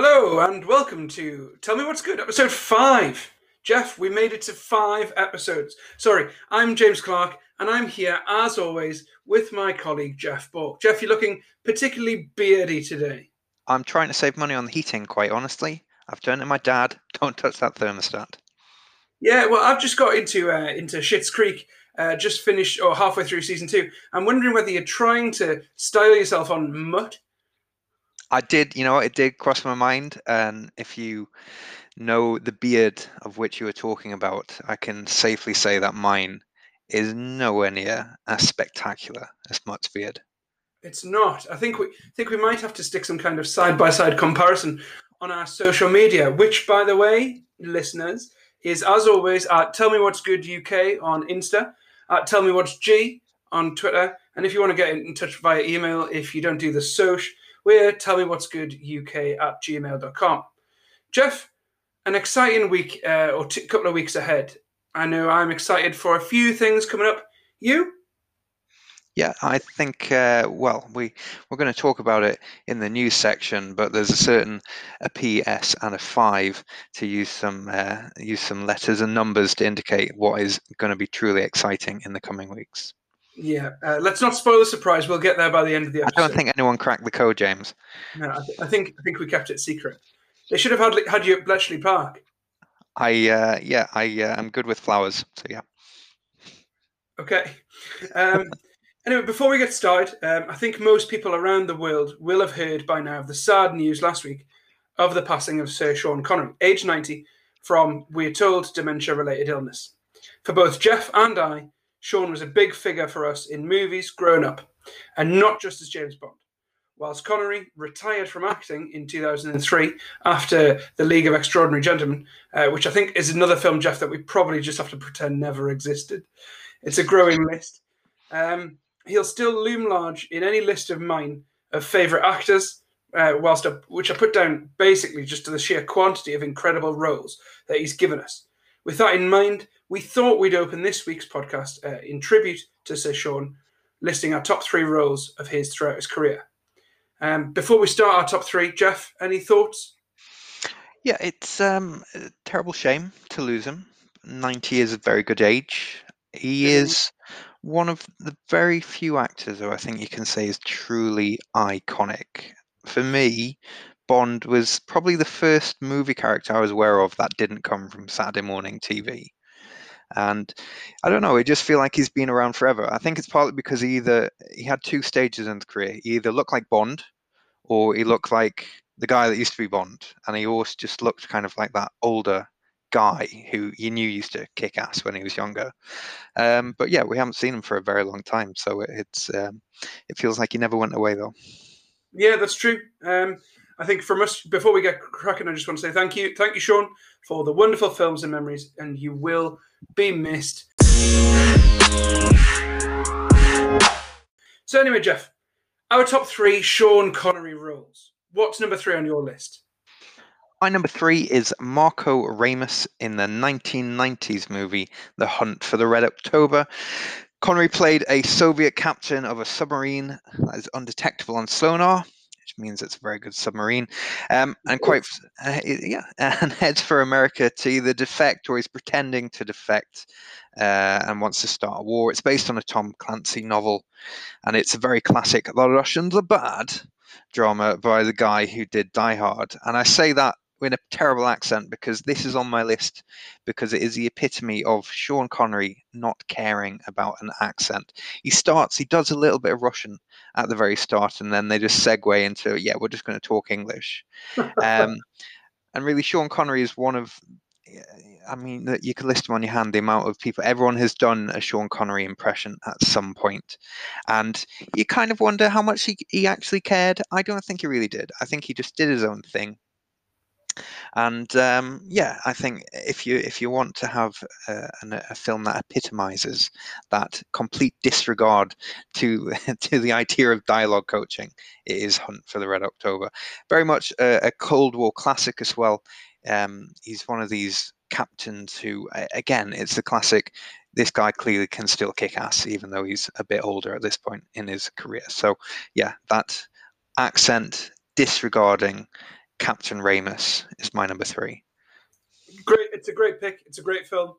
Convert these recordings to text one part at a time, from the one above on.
Hello and welcome to Tell Me What's Good, episode five. Jeff, we made it to five episodes. Sorry, I'm James Clark and I'm here as always with my colleague Jeff Bork. Jeff, you're looking particularly beardy today. I'm trying to save money on the heating, quite honestly. I've turned to my dad, don't touch that thermostat. Yeah, well, I've just got into uh, into Schitt's Creek, uh, just finished or halfway through season two. I'm wondering whether you're trying to style yourself on mutt I did, you know, it did cross my mind. And if you know the beard of which you were talking about, I can safely say that mine is nowhere near as spectacular as Mutt's beard. It's not. I think we think we might have to stick some kind of side by side comparison on our social media, which, by the way, listeners, is as always at Tell Me What's Good UK on Insta, at Tell Me What's G on Twitter, and if you want to get in touch via email, if you don't do the social we're uk at gmail.com. Jeff, an exciting week uh, or a couple of weeks ahead. I know I'm excited for a few things coming up. You? Yeah, I think. Uh, well, we we're going to talk about it in the news section, but there's a certain a PS and a five to use some uh, use some letters and numbers to indicate what is going to be truly exciting in the coming weeks. Yeah, uh, let's not spoil the surprise. We'll get there by the end of the episode. I don't think anyone cracked the code, James. No, I, th- I think I think we kept it secret. They should have had had you at Bletchley Park. I uh, yeah, I uh, I'm good with flowers, so yeah. Okay. Um, anyway, before we get started, um, I think most people around the world will have heard by now of the sad news last week of the passing of Sir Sean Connery, age 90, from, we're told, dementia related illness. For both Jeff and I, Sean was a big figure for us in movies growing up, and not just as James Bond. Whilst Connery retired from acting in 2003 after The League of Extraordinary Gentlemen, uh, which I think is another film, Jeff, that we probably just have to pretend never existed. It's a growing list. Um, he'll still loom large in any list of mine of favourite actors, uh, whilst I, which I put down basically just to the sheer quantity of incredible roles that he's given us. With that in mind, we thought we'd open this week's podcast uh, in tribute to Sir Sean, listing our top three roles of his throughout his career. Um, before we start our top three, Jeff, any thoughts? Yeah, it's um, a terrible shame to lose him. 90 is a very good age. He mm-hmm. is one of the very few actors who I think you can say is truly iconic. For me, Bond was probably the first movie character I was aware of that didn't come from Saturday morning TV. And I don't know, I just feel like he's been around forever. I think it's partly because he either he had two stages in his career. He either looked like Bond or he looked like the guy that used to be Bond. And he always just looked kind of like that older guy who you knew used to kick ass when he was younger. Um, but yeah, we haven't seen him for a very long time, so it's um, it feels like he never went away though. Yeah, that's true. Um, I think from us, before we get cracking, I just want to say thank you, thank you, Sean, for the wonderful films and memories, and you will be missed. So anyway, Jeff, our top three Sean Connery roles. What's number three on your list? My number three is Marko Ramius in the 1990s movie The Hunt for the Red October. Connery played a Soviet captain of a submarine that is undetectable on sonar means it's a very good submarine. Um, and quite, uh, yeah, and heads for America to either defect or he's pretending to defect uh, and wants to start a war. It's based on a Tom Clancy novel, and it's a very classic "The Russians are bad" drama by the guy who did Die Hard. And I say that in a terrible accent because this is on my list because it is the epitome of Sean Connery not caring about an accent. He starts, he does a little bit of Russian at the very start, and then they just segue into, yeah, we're just going to talk English. um, and really, Sean Connery is one of, I mean, you could list them on your hand the amount of people. Everyone has done a Sean Connery impression at some point, and you kind of wonder how much he, he actually cared. I don't think he really did. I think he just did his own thing and um, yeah, I think if you if you want to have a, a, film that epitomizes that complete disregard to to the idea of dialogue coaching, it is Hunt for the Red October. Very much a, a Cold War classic as well. Um, he's one of these captains who, again, it's the classic. This guy clearly can still kick ass, even though he's a bit older at this point in his career. So, yeah, that accent disregarding Captain Ramius is my number three. Great, it's a great pick. It's a great film.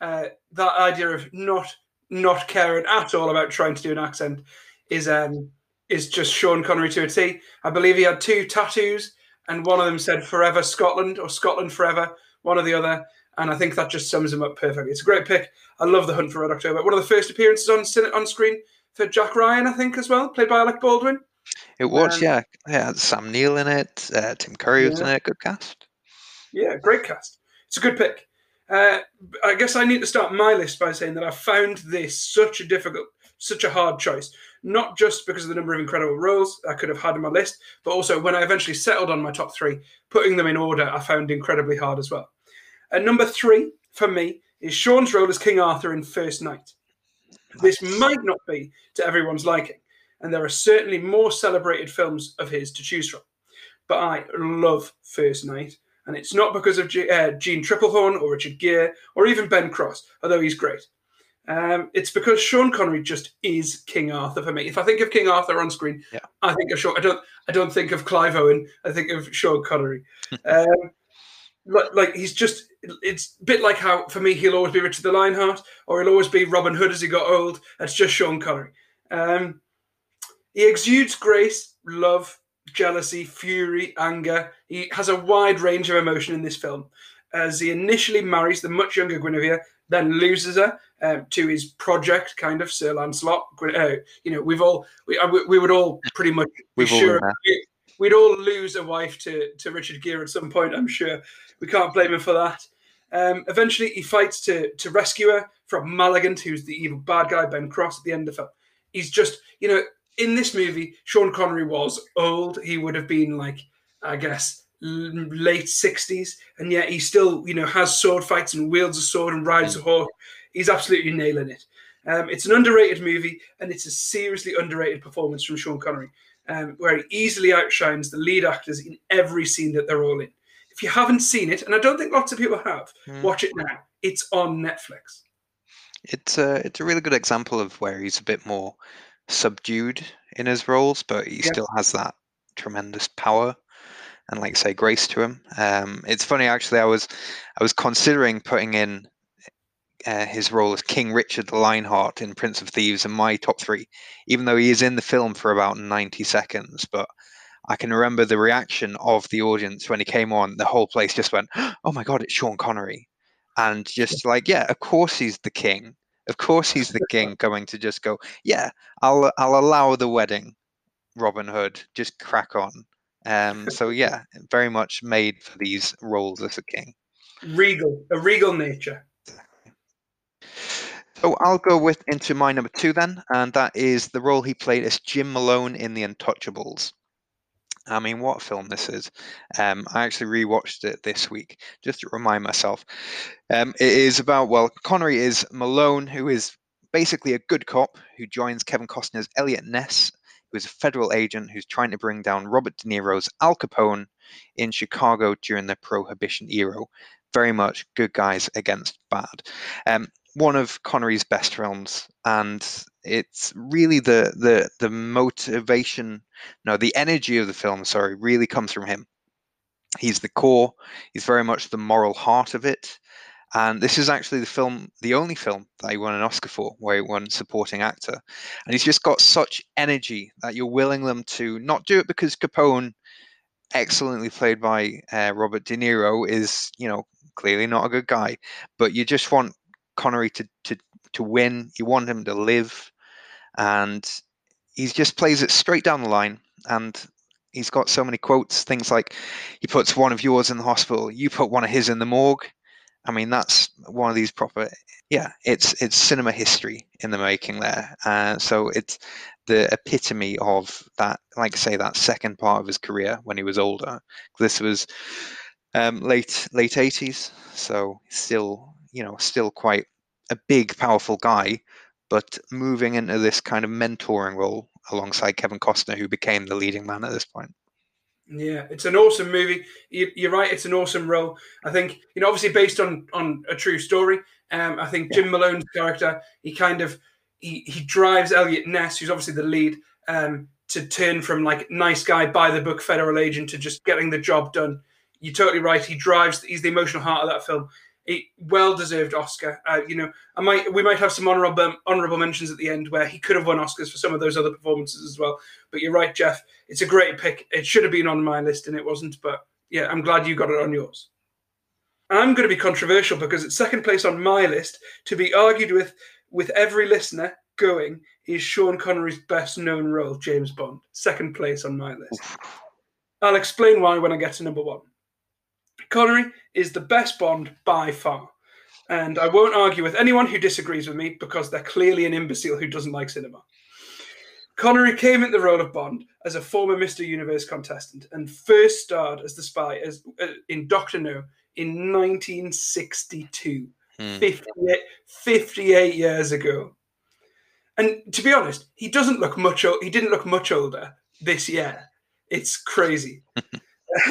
Uh, that idea of not not caring at all about trying to do an accent is um is just Sean Connery to a T. I believe he had two tattoos, and one of them said "Forever Scotland" or "Scotland Forever," one or the other. And I think that just sums him up perfectly. It's a great pick. I love The Hunt for Red October. One of the first appearances on on screen for Jack Ryan, I think, as well, played by Alec Baldwin. It was, um, yeah. Yeah, Sam Neill in it. Uh, Tim Curry was yeah. in it. Good cast. Yeah, great cast. It's a good pick. Uh, I guess I need to start my list by saying that I found this such a difficult, such a hard choice. Not just because of the number of incredible roles I could have had in my list, but also when I eventually settled on my top three, putting them in order, I found incredibly hard as well. And number three for me is Sean's role as King Arthur in First Knight. This might not be to everyone's liking, and there are certainly more celebrated films of his to choose from. But I love First Knight, and it's not because of G- uh, Jeanne Tripplehorn or Richard Gere or even Ben Cross, although he's great. Um, it's because Sean Connery just is King Arthur for me. If I think of King Arthur on screen, yeah. I think of Sean. I don't. I don't think of Clive Owen. I think of Sean Connery. um, like, like he's just. It's a bit like how for me he'll always be Richard the Lionheart, or he'll always be Robin Hood as he got old. That's just Sean Connery. Um, he exudes grace, love, jealousy, fury, anger. He has a wide range of emotion in this film. As he initially marries the much younger Guinevere, then loses her um, to his project, kind of Sir Lancelot. Uh, you know, we've all we, uh, we, we would all pretty much be sure we, we'd all lose a wife to to Richard Gere at some point. I'm sure we can't blame him for that. Um, eventually, he fights to to rescue her from Malagant, who's the evil bad guy Ben Cross at the end of the film. He's just, you know, in this movie, Sean Connery was old. He would have been like, I guess, late sixties, and yet he still, you know, has sword fights and wields a sword and rides a mm. horse. He's absolutely nailing it. Um, it's an underrated movie, and it's a seriously underrated performance from Sean Connery, um, where he easily outshines the lead actors in every scene that they're all in. If you haven't seen it, and I don't think lots of people have, mm. watch it now. It's on Netflix. It's a it's a really good example of where he's a bit more subdued in his roles, but he yeah. still has that tremendous power and like say grace to him. Um, it's funny actually. I was I was considering putting in uh, his role as King Richard the Lionheart in Prince of Thieves in my top three, even though he is in the film for about ninety seconds. But I can remember the reaction of the audience when he came on. The whole place just went, "Oh my god, it's Sean Connery!" And just like, yeah, of course he's the king. Of course, he's the king going to just go, yeah, I'll I'll allow the wedding, Robin Hood, just crack on. Um, so yeah, very much made for these roles as a king. Regal, a regal nature. So I'll go with into my number two then, and that is the role he played as Jim Malone in The Untouchables. I mean, what film this is. Um, I actually rewatched it this week just to remind myself. Um, it is about, well, Connery is Malone, who is basically a good cop who joins Kevin Costner's Eliot Ness, who is a federal agent who's trying to bring down Robert De Niro's Al Capone in Chicago during the Prohibition era. Very much good guys against bad. Um, one of Connery's best films, and it's really the the the motivation, no, the energy of the film. Sorry, really comes from him. He's the core. He's very much the moral heart of it. And this is actually the film, the only film that he won an Oscar for, where he won supporting actor. And he's just got such energy that you're willing them to not do it because Capone, excellently played by uh, Robert De Niro, is you know clearly not a good guy, but you just want Connery to to to win. You want him to live, and he just plays it straight down the line. And he's got so many quotes, things like he puts one of yours in the hospital, you put one of his in the morgue. I mean, that's one of these proper, yeah. It's it's cinema history in the making there. Uh, so it's the epitome of that, like I say, that second part of his career when he was older. This was um, late late eighties, so still you know still quite a big, powerful guy, but moving into this kind of mentoring role alongside Kevin Costner, who became the leading man at this point. Yeah, it's an awesome movie. You, are right; it's an awesome role. I think you know, obviously based on on a true story. Um, I think Jim Malone's character, he kind of he he drives Eliot Ness, who's obviously the lead, um, to turn from like nice guy by the book federal agent to just getting the job done. You're totally right. He drives. He's the emotional heart of that film. A well deserved Oscar. Uh, you know, I might we might have some honorable honorable mentions at the end where he could have won Oscars for some of those other performances as well. But you're right, Jeff. It's a great pick. It should have been on my list and it wasn't. But yeah, I'm glad you got it on yours. I'm going to be controversial because it's second place on my list to be argued with with every listener going is Sean Connery's best known role, James Bond. Second place on my list. I'll explain why when I get to number one. Connery is the best Bond by far. And I won't argue with anyone who disagrees with me because they're clearly an imbecile who doesn't like cinema. Connery came in the role of Bond as a former Mr. Universe contestant and first starred as the spy as, uh, in Doctor No in 1962, hmm. 58, 58 years ago. And to be honest, he doesn't look much. He didn't look much older this year. It's crazy.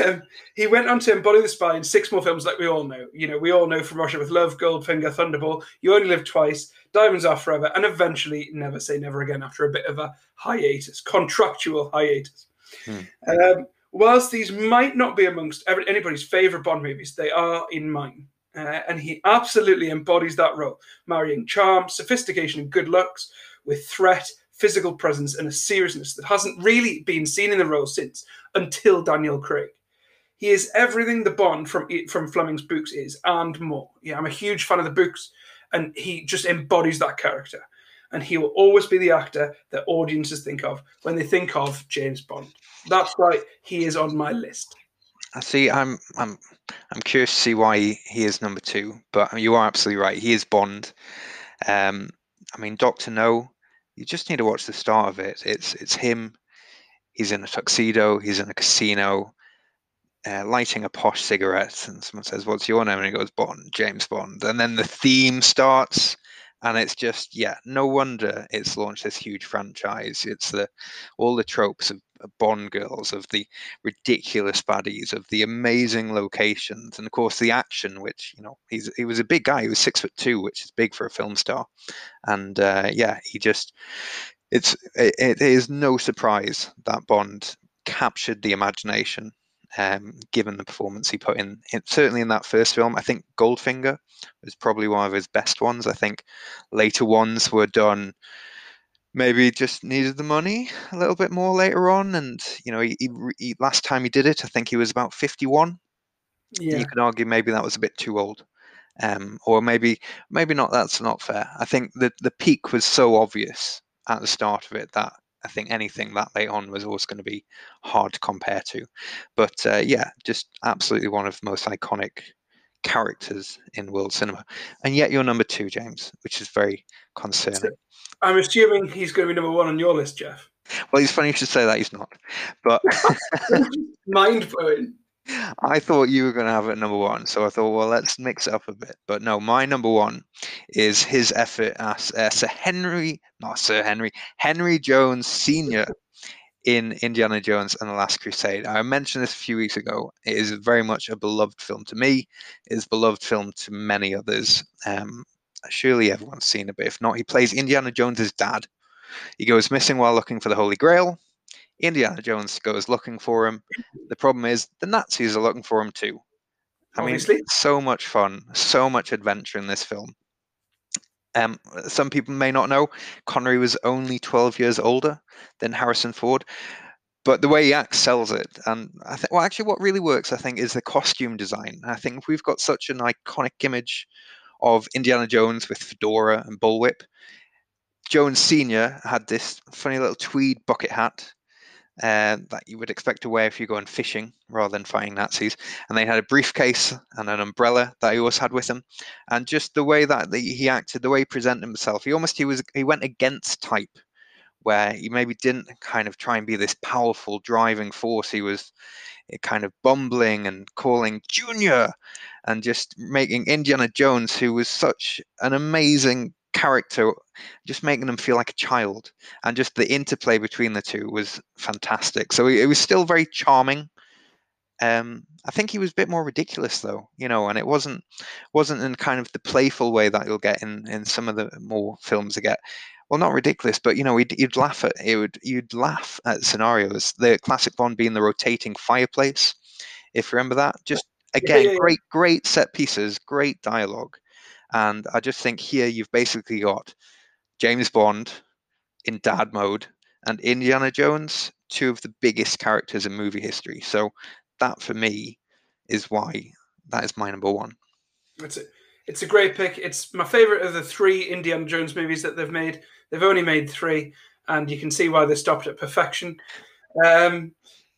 um, he went on to embody the spy in six more films, like we all know. You know, we all know from Russia with Love, Goldfinger, Thunderball. You only live twice. Diamonds are forever, and eventually, never say never again. After a bit of a hiatus, contractual hiatus. Hmm. Um, whilst these might not be amongst anybody's favorite Bond movies, they are in mine. Uh, and he absolutely embodies that role, marrying charm, sophistication, and good looks with threat, physical presence, and a seriousness that hasn't really been seen in the role since until Daniel Craig. He is everything the Bond from from Fleming's books is, and more. Yeah, I'm a huge fan of the books, and he just embodies that character. And he will always be the actor that audiences think of when they think of James Bond. That's why he is on my list. I see. I'm I'm I'm curious to see why he is number two, but you are absolutely right. He is Bond. Um, I mean, Doctor No. You just need to watch the start of it. It's it's him. He's in a tuxedo. He's in a casino, uh, lighting a posh cigarette, and someone says, "What's your name?" And he goes, "Bond, James Bond." And then the theme starts, and it's just yeah, no wonder it's launched this huge franchise. It's the all the tropes of Bond girls, of the ridiculous baddies, of the amazing locations, and of course the action. Which you know, he's he was a big guy. He was six foot two, which is big for a film star. And uh, yeah, he just it's it, it is no surprise that Bond captured the imagination. Um, given the performance he put in, in, certainly in that first film, I think Goldfinger was probably one of his best ones. I think later ones were done maybe just needed the money a little bit more later on. And you know, he, he, he last time he did it, I think he was about fifty-one. Yeah. You can argue maybe that was a bit too old, um, or maybe maybe not. That's not fair. I think the the peak was so obvious at the start of it that I think anything that late on was always going to be hard to compare to. But uh, yeah, just absolutely one of the most iconic characters in world cinema. And yet you're number two, James, which is very concerning. I'm assuming he's going to be number one on your list, Jeff. Well, it's funny you should say that. He's not, but mind blowing. I thought you were going to have it number one, so I thought, well, let's mix it up a bit. But no, my number one is his effort as uh, Sir Henry, not Sir Henry, Henry Jones Senior in Indiana Jones and the Last Crusade. I mentioned this a few weeks ago. It is very much a beloved film to me. It is a beloved film to many others. Um, surely everyone's seen it, but if not, he plays Indiana Jones's dad. He goes missing while looking for the Holy Grail. Indiana Jones goes looking for him. The problem is the Nazis are looking for him too. I Obviously. mean, so much fun, so much adventure in this film. Um, some people may not know Connery was only 12 years older than Harrison Ford, but the way he acts sells it. And I think, well, actually, what really works, I think, is the costume design. I think we've got such an iconic image of Indiana Jones with fedora and bullwhip. Jones Sr. had this funny little tweed bucket hat uh, that you would expect to wear if you're going fishing rather than fighting Nazis. And they had a briefcase and an umbrella that he always had with him. And just the way that he acted, the way he presented himself, he almost he was he went against type, where he maybe didn't kind of try and be this powerful driving force. He was kind of bumbling and calling Junior and just making Indiana Jones, who was such an amazing character, just making them feel like a child. And just the interplay between the two was fantastic. So it was still very charming. Um, I think he was a bit more ridiculous though, you know, and it wasn't wasn't in kind of the playful way that you'll get in in some of the more films that get well, not ridiculous, but you know, you'd, you'd laugh at it. Would you'd laugh at scenarios? The classic one being the rotating fireplace, if you remember that. Just again, yeah, yeah. great, great set pieces, great dialogue, and I just think here you've basically got James Bond in dad mode and Indiana Jones, two of the biggest characters in movie history. So that for me is why that is my number one. It's a, it's a great pick. It's my favorite of the three Indiana Jones movies that they've made. They've only made three, and you can see why they stopped at perfection. Um,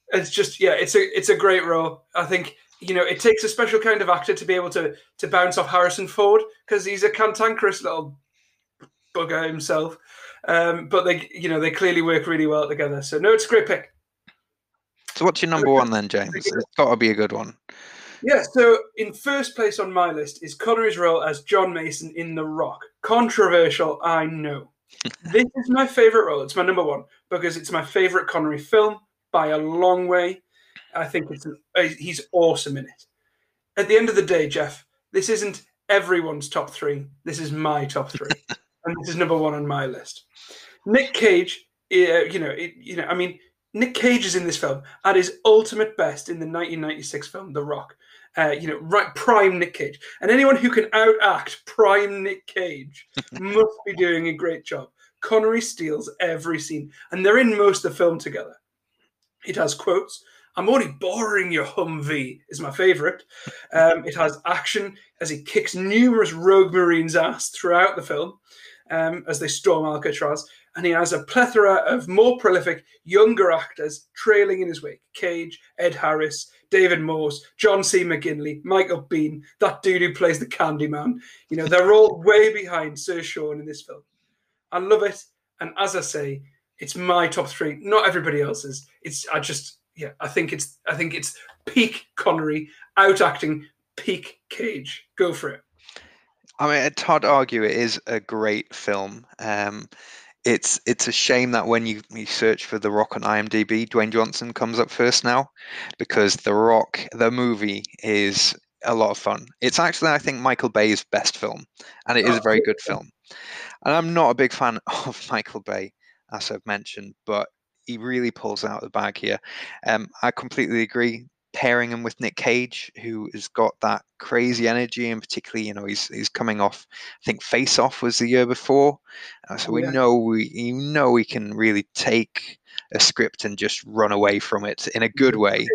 it's just yeah, it's a it's a great role. I think you know it takes a special kind of actor to be able to to bounce off Harrison Ford because he's a cantankerous little bugger himself. Um, but they you know they clearly work really well together. So no, it's a great pick. So what's your number one then, James? It's got to be a good one. Yeah, so in first place on my list is Connery's role as John Mason in The Rock. Controversial, I know. this is my favorite role. It's my number one because it's my favorite Connery film by a long way. I think it's an, uh, he's awesome in it. At the end of the day, Jeff, this isn't everyone's top three. This is my top three, and this is number one on my list. Nick Cage, uh, you know, it, you know, I mean, Nick Cage is in this film at his ultimate best in the 1996 film The Rock. Uh, you know, right, prime Nick Cage, and anyone who can outact prime Nick Cage must be doing a great job. Connery steals every scene, and they're in most of the film together. It has quotes. I'm only borrowing your Humvee is my favorite. Um, it has action as he kicks numerous rogue marines' ass throughout the film um, as they storm Alcatraz, and he has a plethora of more prolific younger actors trailing in his wake: Cage, Ed Harris, David Morse, John C. McGinley, Michael Biehn, that dude who plays the Candyman. You know, they're all way behind Sir Sean in this film. I love it, and as I say, it's my top three, not everybody else's. It's I just yeah, I think it's I think it's peak Connery out acting peak Cage. Go for it. I mean, it's hard to argue. It is a great film. Um, it's it's a shame that when you, you search for The Rock on IMDb, Dwayne Johnson comes up first now, because The Rock, the movie, is a lot of fun. It's actually, I think, Michael Bay's best film, and it is a very good film. And I'm not a big fan of Michael Bay, as I've mentioned, but he really pulls out the bag here. Um, I completely agree. Pairing him with Nick Cage, who has got that crazy energy, and particularly, you know, he's he's coming off. I think Face Off was the year before, uh, so we Yeah. know we you know we can really take a script and just run away from it in a good way.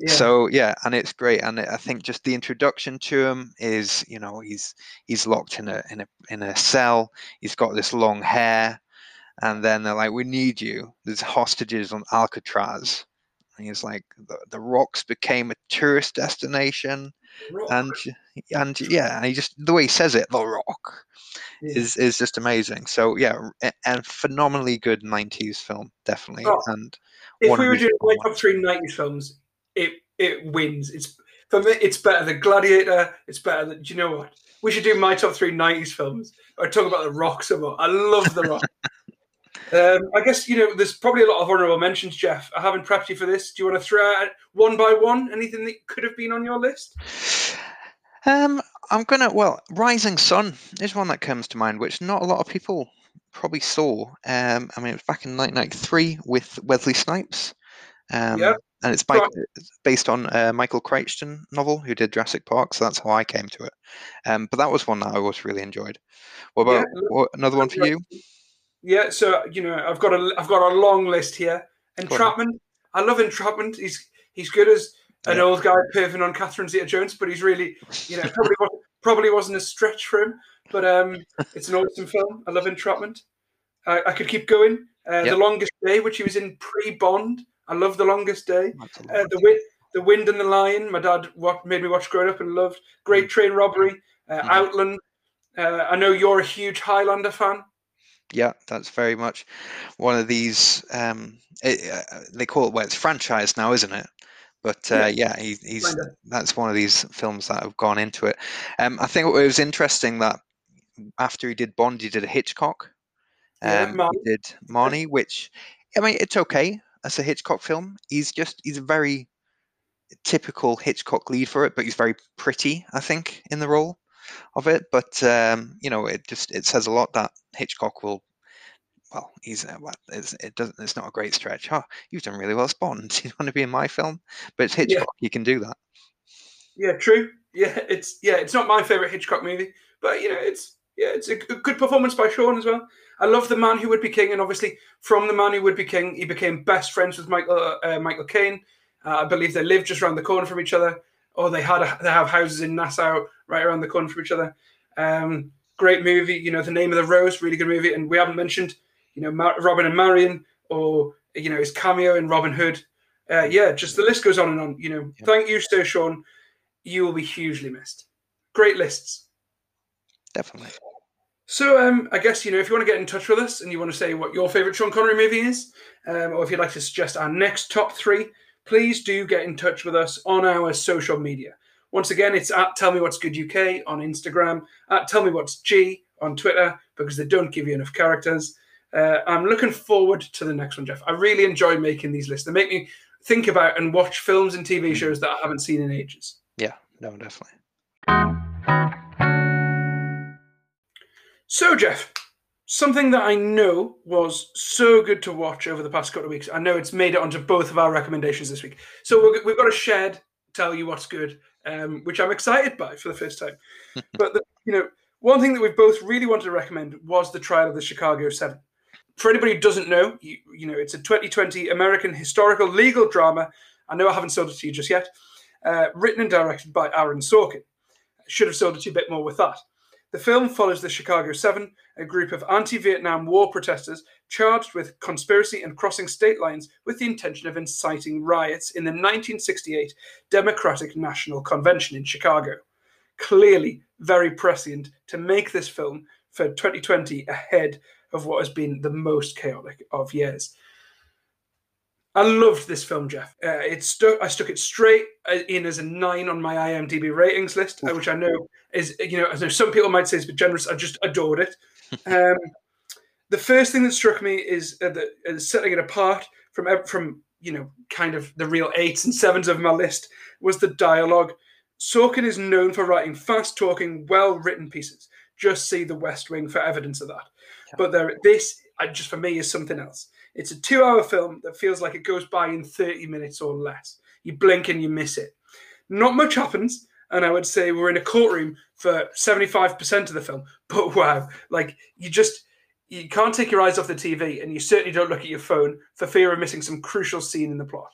Yeah. So yeah, and it's great, and I think just the introduction to him is, you know, he's he's locked in a in a in a cell. He's got this long hair, and then they're like, "We need you." There's hostages on Alcatraz, and he's like, "The, the rocks became a tourist destination," Rock. and and yeah, and he just the way he says it, "The Rock," Yeah. is is just amazing. So yeah, a, a phenomenally good '90s film, definitely, Oh, and if we were doing my top three 90s films, it it wins. It's for me, it's better than Gladiator. It's better than. Do you know what? We should do my top three 90s films. I talk about the Rock some more. I love the Rock. um, I guess you know there's probably a lot of honourable mentions, Jeff. I haven't prepped you for this. Do you want to throw out one by one anything that could have been on your list? Um, I'm gonna well, Rising Sun is one that comes to mind, which not a lot of people probably saw. Um, I mean, it was back in 1993 with Wesley Snipes. Um, Yep. and it's by, based on a Michael Crichton novel who did Jurassic Park, so that's how I came to it. Um, but that was one that I always really enjoyed. What Yeah, about what, another one for you? Yeah, so you know, I've got a I've got a long list here. Go on then. Entrapment. I love Entrapment. He's he's good as an Yeah. old guy perving on Catherine Zeta-Jones, but he's really, you know, probably wasn't, probably wasn't a stretch for him. But um, it's an awesome film. I love Entrapment. I, I could keep going. Uh, Yep. The Longest Day, which he was in pre-Bond. I love The Longest Day. Uh, the wind, the wind and the lion. My dad what made me watch growing up and loved. Great Train Robbery. Uh, Mhm. Outland. Uh, I know you're a huge Highlander fan. Yeah, that's very much one of these. Um, it, uh, they call it well, it's franchise now, isn't it? But uh, yeah, he, he's that's one of these films that have gone into it. Um, I think it was interesting that after he did Bond, he did a Hitchcock. Yeah, Um, Marnie. he did Marnie, which I mean, it's okay as a Hitchcock film. He's just he's a very typical Hitchcock lead for it, but he's very pretty, I think, in the role of it. But um, you know, it just it says a lot that Hitchcock will. Well, he's uh, well, it's, it doesn't. It's not a great stretch. Oh, you've done really well, Bond. Do you want to be in my film? But it's Hitchcock. Yeah. He can do that. Yeah, true. Yeah, it's yeah, it's not my favorite Hitchcock movie, but you know, it's yeah, it's a good performance by Sean as well. I love the man who would be king, and obviously from the man who would be king, he became best friends with Michael uh, Michael Caine. Uh, I believe they live just around the corner from each other, or they had a, they have houses in Nassau right around the corner from each other. Um, great movie, you know, The Name of the Rose, really good movie, and we haven't mentioned, you know, Mar- Robin and Marian, or you know, his cameo in Robin Hood. Uh, yeah, just the list goes on and on. You know, yeah. thank you, Sir Sean. You will be hugely missed. Great lists. Definitely. So um, I guess you know if you want to get in touch with us and you want to say what your favorite Sean Connery movie is, um, or if you'd like to suggest our next top three, please do get in touch with us on our social media. Once again, it's at Tell Me What's Good UK on Instagram, at Tell Me What's G on Twitter because they don't give you enough characters. Uh, I'm looking forward to the next one, Jeff. I really enjoy making these lists. They make me think about and watch films and TV mm. shows that I haven't seen in ages. Yeah, no, definitely. So, Jeff, something that I know was so good to watch over the past couple of weeks. I know it's made it onto both of our recommendations this week. So we've got a shared tell you what's good, um, which I'm excited by for the first time. but the, you know, one thing that we've both really wanted to recommend was the trial of the Chicago Seven. For anybody who doesn't know, you, you know, it's a 2020 American historical legal drama. I know I haven't sold it to you just yet. Uh, written and directed by Aaron Sorkin. should have sold it to you a bit more with that. The film follows the Chicago Seven, a group of anti Vietnam War protesters charged with conspiracy and crossing state lines with the intention of inciting riots in the 1968 Democratic National Convention in Chicago. Clearly, very prescient to make this film for 2020 ahead of what has been the most chaotic of years. I loved this film, Jeff. Uh, it stuck. I stuck it straight uh, in as a nine on my IMDb ratings list, uh, which I know is you know, know some people might say it's a bit generous. I just adored it. Um, the first thing that struck me is uh, the, uh, setting it apart from from you know kind of the real eights and sevens of my list was the dialogue. Sorkin is known for writing fast talking, well written pieces. Just see The West Wing for evidence of that. Yeah. But there, this just for me is something else. It's a two hour film that feels like it goes by in 30 minutes or less. You blink and you miss it. Not much happens. And I would say we're in a courtroom for 75% of the film. But wow, like you just, you can't take your eyes off the TV and you certainly don't look at your phone for fear of missing some crucial scene in the plot.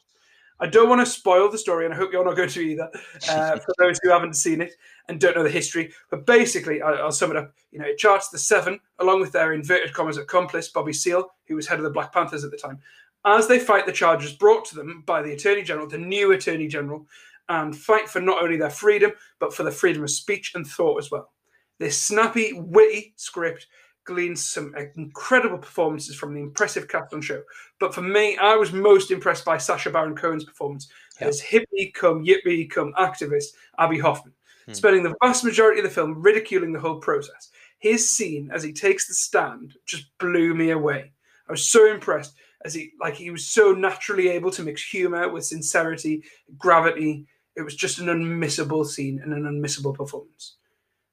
I don't want to spoil the story, and I hope you're not going to either. Uh, for those who haven't seen it and don't know the history, but basically, I, will sum it up. You know, it charts the seven, along with their inverted commas accomplice Bobby Seale, who was head of the Black Panthers at the time, as they fight the charges brought to them by the Attorney General, the new Attorney General, and fight for not only their freedom but for the freedom of speech and thought as well. This snappy, witty script gleans some incredible performances from the impressive cast on show. But for me, I was most impressed by Sacha Baron Cohen's performance yeah. as hippie come yippie come activist Abbie Hoffman, hmm. spending the vast majority of the film ridiculing the whole process. His scene as he takes the stand just blew me away. I was so impressed as he like he was so naturally able to mix humor with sincerity, gravity. It was just an unmissable scene and an unmissable performance.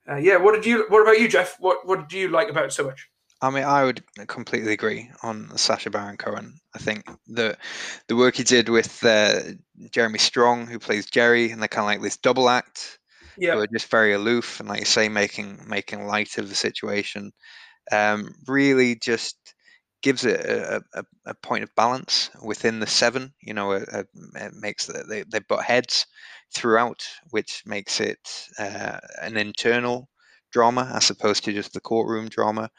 Uh, yeah, what did you? What about you, Jeff? What What did you like about it so much? I mean, I would completely agree on Sacha Baron Cohen. I think the the work he did with uh, Jeremy Strong, who plays Jerry, and they're kind of like this double act. Yeah, who are just very aloof and, like you say, making making light of the situation. Um, really, just gives it a, a, a, point of balance within the seven. You know, it, makes the, they they butt heads, throughout, which makes it uh, an internal drama as opposed to just the courtroom drama.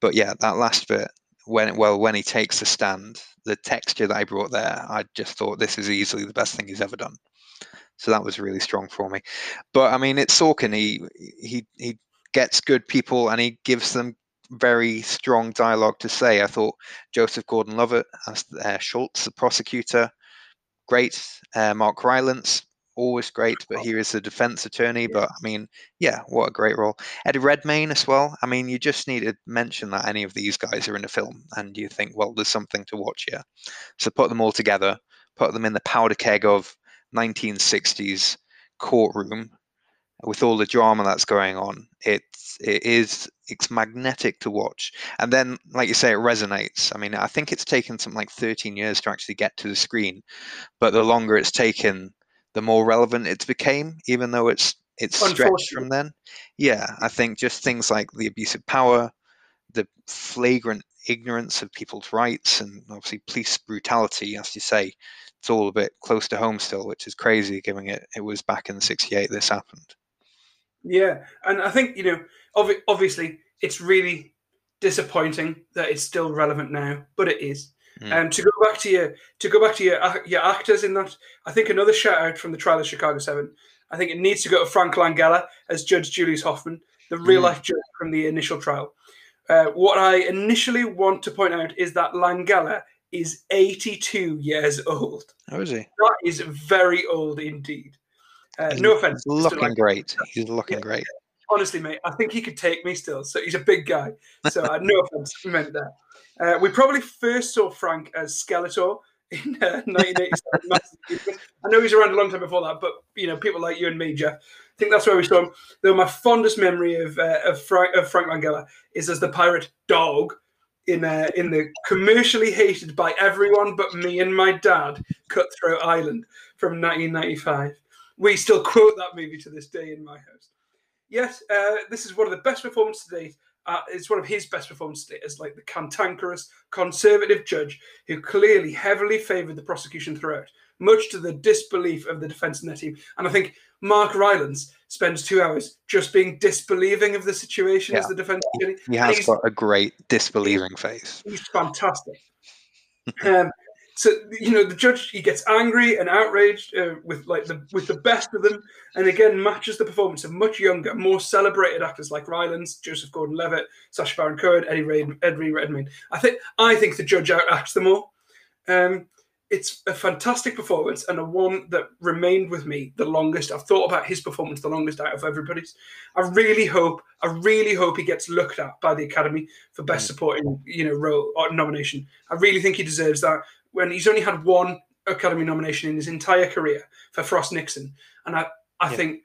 But yeah, that last bit, when well, when he takes the stand, the texture that I brought there, I just thought this is easily the best thing he's ever done. So that was really strong for me. But I mean, it's Sorkin. He he he gets good people and he gives them very strong dialogue to say. I thought Joseph Gordon-Levitt as uh, Schultz, the prosecutor, great. Uh, Mark Rylance, always great, but he here is a defense attorney. But I mean, yeah, what a great role. Eddie Redmayne as well. I mean, you just need to mention that any of these guys are in a film, and you think, well, there's something to watch here. So put them all together, put them in the powder keg of 1960s courtroom with all the drama that's going on. It's it is it's magnetic to watch, and then like you say, it resonates. I mean, I think it's taken something like 13 years to actually get to the screen, but the longer it's taken, the more relevant it's became. Even though it's it's stretched from then. Yeah, I think just things like the abuse of power, the flagrant ignorance of people's rights, and obviously police brutality, as you say, it's all a bit close to home still, which is crazy, given it it was back in '68 this happened. Yeah, and I think you know, ob- obviously, it's really disappointing that it's still relevant now, but it is. Mm. Um, to go back to your to go back to your your actors in that, I think another shout out from the trial of Chicago Seven. I think it needs to go to Frank Langella as Judge Julius Hoffman, the real life mm. judge from the initial trial. Uh, what I initially want to point out is that Langella is 82 years old. How is he? That is very old indeed. Uh, no offense. He's looking like, great. He's looking yeah, great. Honestly, mate, I think he could take me still. So he's a big guy. So uh, no offense meant that. Uh, we probably first saw Frank as Skeletor in 1987. Uh, I know he's around a long time before that, but you know, people like you and me, Jeff, I think that's where we saw him. Though my fondest memory of uh, of, Frank, of Frank Langella is as the pirate Dawg in uh, in the commercially hated by everyone but me and my dad Cutthroat Island from 1995. We still quote that movie to this day in my house. Yes, uh, this is one of the best performances to date. Uh, it's one of his best performances as like the cantankerous conservative judge who clearly heavily favoured the prosecution throughout, much to the disbelief of the defence and their team. And I think Mark Rylance spends two hours just being disbelieving of the situation yeah. as the defence attorney. He has got a great disbelieving face. He's fantastic. um, so you know the judge he gets angry and outraged uh, with like the with the best of them, and again matches the performance of much younger, more celebrated actors like Rylance, Joseph Gordon-Levitt, Sacha Baron Cohen, Eddie Ray, Eddie Redmayne. I think I think the judge outacts them all. Um, it's a fantastic performance and a one that remained with me the longest. I've thought about his performance the longest out of everybody's. I really hope, I really hope he gets looked at by the Academy for Best mm. Supporting, you know, role or nomination. I really think he deserves that when he's only had one Academy nomination in his entire career for Frost Nixon, and I, I yeah. think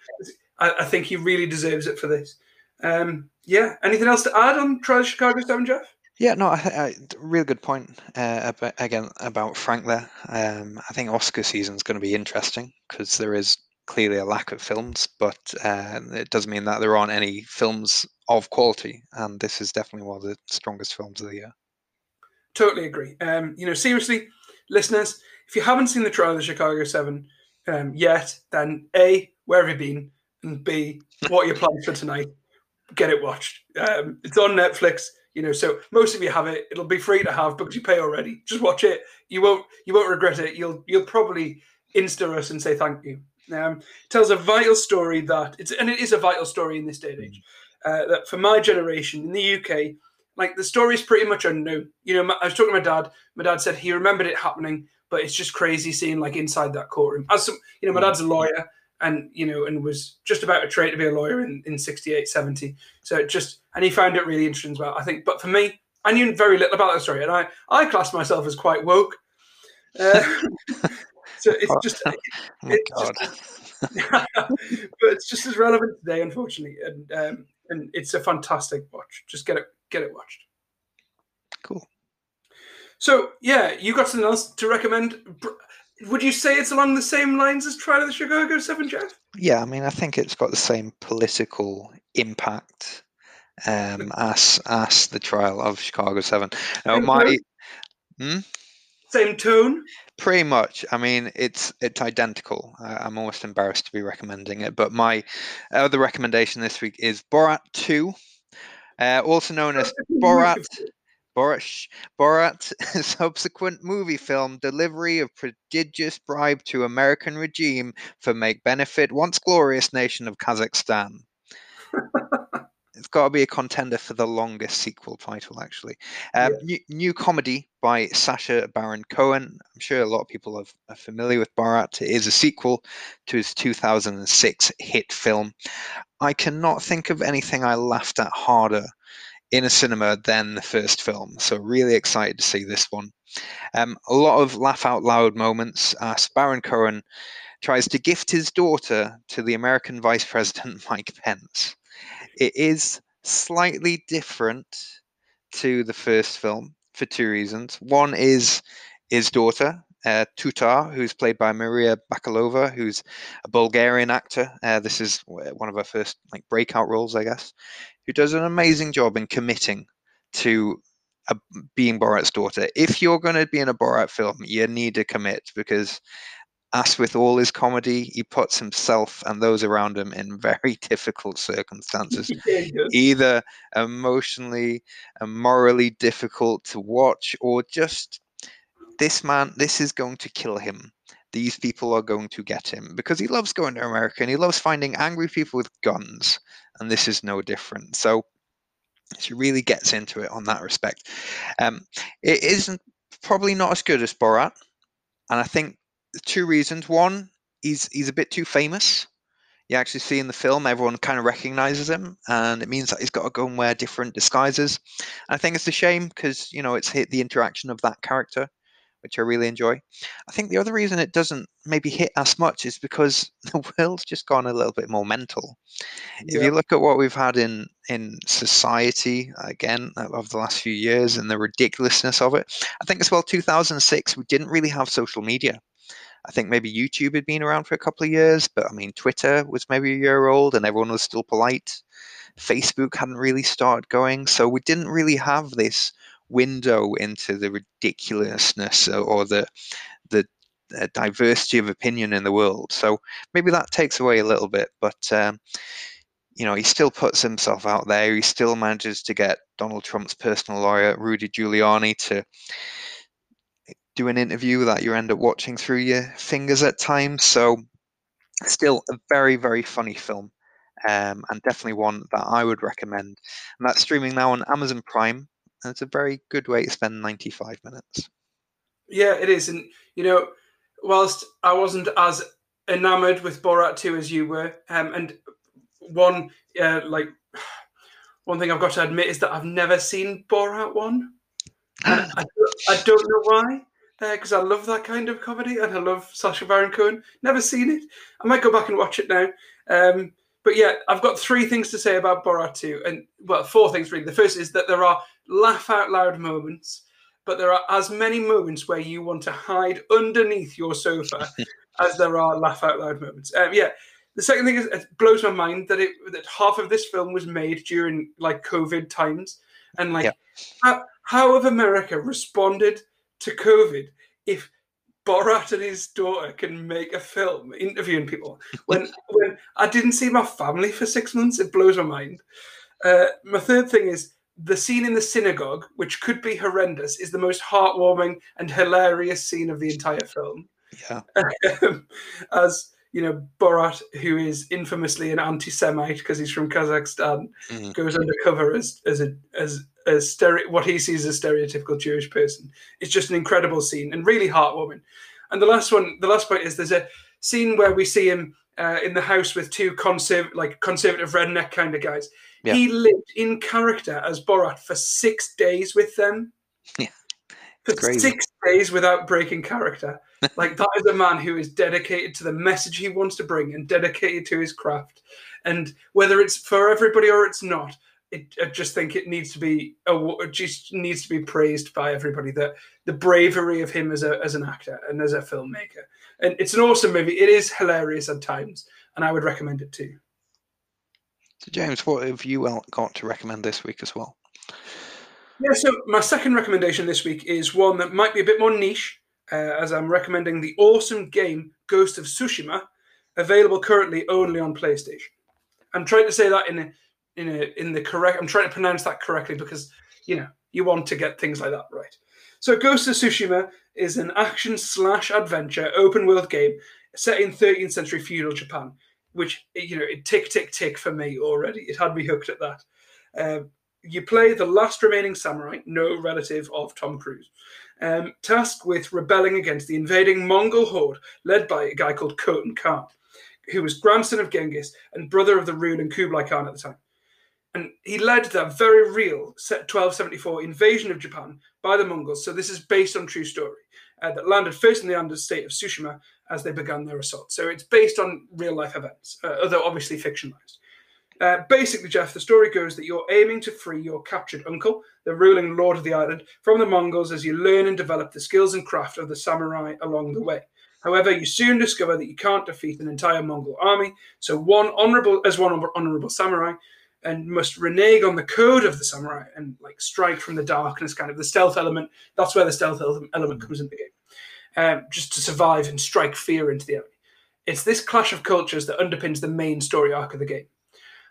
I, I, think he really deserves it for this. Um, yeah. Anything else to add on Trial Chicago Seven, Jeff? Yeah, no, I, I, real good point uh, about, again about Frank there. Um, I think Oscar season is going to be interesting because there is clearly a lack of films, but uh, it doesn't mean that there aren't any films of quality, and this is definitely one of the strongest films of the year. Totally agree. Um, you know, seriously, listeners, if you haven't seen the trial of the Chicago Seven um, yet, then A, where have you been? And B, what are your plans for tonight? Get it watched. Um, it's on Netflix. You know, so most of you have it. It'll be free to have because you pay already. Just watch it. You won't. You won't regret it. You'll. You'll probably insta us and say thank you. Um, tells a vital story that it's and it is a vital story in this day and age. Uh, that for my generation in the UK, like the story is pretty much unknown. You know, my, I was talking to my dad. My dad said he remembered it happening, but it's just crazy seeing like inside that courtroom. As some, you know, my dad's a lawyer and you know and was just about to train to be a lawyer in, in 68 70 so it just and he found it really interesting as well i think but for me i knew very little about the story and i i class myself as quite woke uh, so it's just oh, it's just but it's just as relevant today unfortunately and um, and it's a fantastic watch just get it get it watched. Cool. So yeah, you got something else to recommend? Would you say it's along the same lines as Trial of the Chicago Seven, Jeff? Yeah, I mean, I think it's got the same political impact um, as as the Trial of Chicago Seven. Now, my hmm? same tone. Pretty much. I mean, it's it's identical. I, am almost embarrassed to be recommending it, but my other recommendation this week is Borat Two uh, also known as Borat. Borat, Borat subsequent movie film delivery of prodigious bribe to American regime for make benefit once glorious nation of Kazakhstan. it's got to be a contender for the longest sequel title, actually. Um, yeah. new, new, comedy by Sacha Baron Cohen. I'm sure a lot of people have, are familiar with Borat. It is a sequel to his 2006 hit film. I cannot think of anything I laughed at harder in a cinema than the first film. So really excited to see this one. Um, a lot of laugh out loud moments. Uh, Baron Cohen tries to gift his daughter to the American Vice President Mike Pence. It is slightly different to the first film for two reasons. One is his daughter, uh, Tutar, who's played by Maria Bakalova, who's a Bulgarian actor. Uh, this is one of her first like breakout roles, I guess, who does an amazing job in committing to a, being Borat's daughter. If you're going to be in a Borat film, you need to commit because, as with all his comedy, he puts himself and those around him in very difficult circumstances, either emotionally and morally difficult to watch or just this man, this is going to kill him. These people are going to get him because he loves going to America and he loves finding angry people with guns. And this is no different. So she really gets into it on that respect. Um, it isn't probably not as good as Borat. And I think two reasons. One, he's he's a bit too famous you actually see in the film everyone kind of recognizes him and it means that he's got to go and wear different disguises and i think it's a shame because you know it's hit the interaction of that character which I really enjoy. I think the other reason it doesn't maybe hit as much is because the world's just gone a little bit more mental. Yeah. If you look at what we've had in in society again over the last few years and the ridiculousness of it, I think as well 2006 we didn't really have social media. I think maybe YouTube had been around for a couple of years, but I mean Twitter was maybe a year old and everyone was still polite. Facebook hadn't really started going, so we didn't really have this window into the ridiculousness or the the uh, diversity of opinion in the world. So maybe that takes away a little bit, but um, you know he still puts himself out there. He still manages to get Donald Trump's personal lawyer Rudy Giuliani to do an interview that you end up watching through your fingers at times. So still a very very funny film. Um, and definitely one that I would recommend. And that's streaming now on Amazon Prime and it's a very good way to spend 95 minutes. Yeah, it is. And, you know, whilst I wasn't as enamored with Borat 2 as you were, um, and one, uh, like, one thing I've got to admit is that I've never seen Borat 1. I, I, don't know why, because uh, I love that kind of comedy and I love Sacha Baron Cohen. Never seen it. I might go back and watch it now. Um, but yeah, I've got three things to say about Borat 2. And, well, four things really. The first is that there are laugh out loud moments, but there are as many moments where you want to hide underneath your sofa as there are laugh out loud moments. Um, yeah. The second thing is it blows my mind that it that half of this film was made during like COVID times, and like yeah. how, how have America responded to COVID if Borat and his daughter can make a film interviewing people when when I didn't see my family for six months? It blows my mind. Uh, my third thing is the scene in the synagogue, which could be horrendous, is the most heartwarming and hilarious scene of the entire film. Yeah. As you know, Borat, who is infamously an anti-Semite because he's from Kazakhstan, mm. goes undercover as as a as a stere- what he sees as a stereotypical Jewish person. It's just an incredible scene and really heartwarming. And the last one, the last point is there's a scene where we see him uh, in the house with two conserv- like conservative redneck kind of guys. Yeah. He lived in character as Borat for six days with them. Yeah. For Crazy. six days without breaking character. Like that is a man who is dedicated to the message he wants to bring and dedicated to his craft. And whether it's for everybody or it's not, it, I just think it needs to be it just needs to be praised by everybody that the bravery of him as a as an actor and as a filmmaker. And it's an awesome movie. It is hilarious at times, and I would recommend it too. So, James, what have you got to recommend this week as well? Yeah, so my second recommendation this week is one that might be a bit more niche, uh, as I'm recommending the awesome game Ghost of Tsushima, available currently only on PlayStation. I'm trying to say that in a, in a, in the correct. I'm trying to pronounce that correctly because you know you want to get things like that right. So Ghost of Tsushima is an action slash adventure open world game set in 13th century feudal Japan which you know it tick tick tick for me already. It had me hooked at that. Uh, you play the last remaining samurai, no relative of Tom Cruise, um, tasked with rebelling against the invading Mongol horde led by a guy called Khotun Khan, who was grandson of Genghis and brother of the ruling Kublai Khan at the time. And he led that very real 1274 invasion of Japan by the Mongols. So this is based on true story uh, that landed first in the under state of Tsushima as they began their assault. So it's based on real life events, uh, although obviously fictionalized. Uh, basically, Jeff, the story goes that you're aiming to free your captured uncle, the ruling lord of the island, from the Mongols as you learn and develop the skills and craft of the samurai along the way. However, you soon discover that you can't defeat an entire Mongol army, so one honorable as one honorable samurai, and must renege on the code of the samurai and like strike from the darkness, kind of the stealth element. That's where the stealth element comes into the game, um, just to survive and strike fear into the enemy. It's this clash of cultures that underpins the main story arc of the game.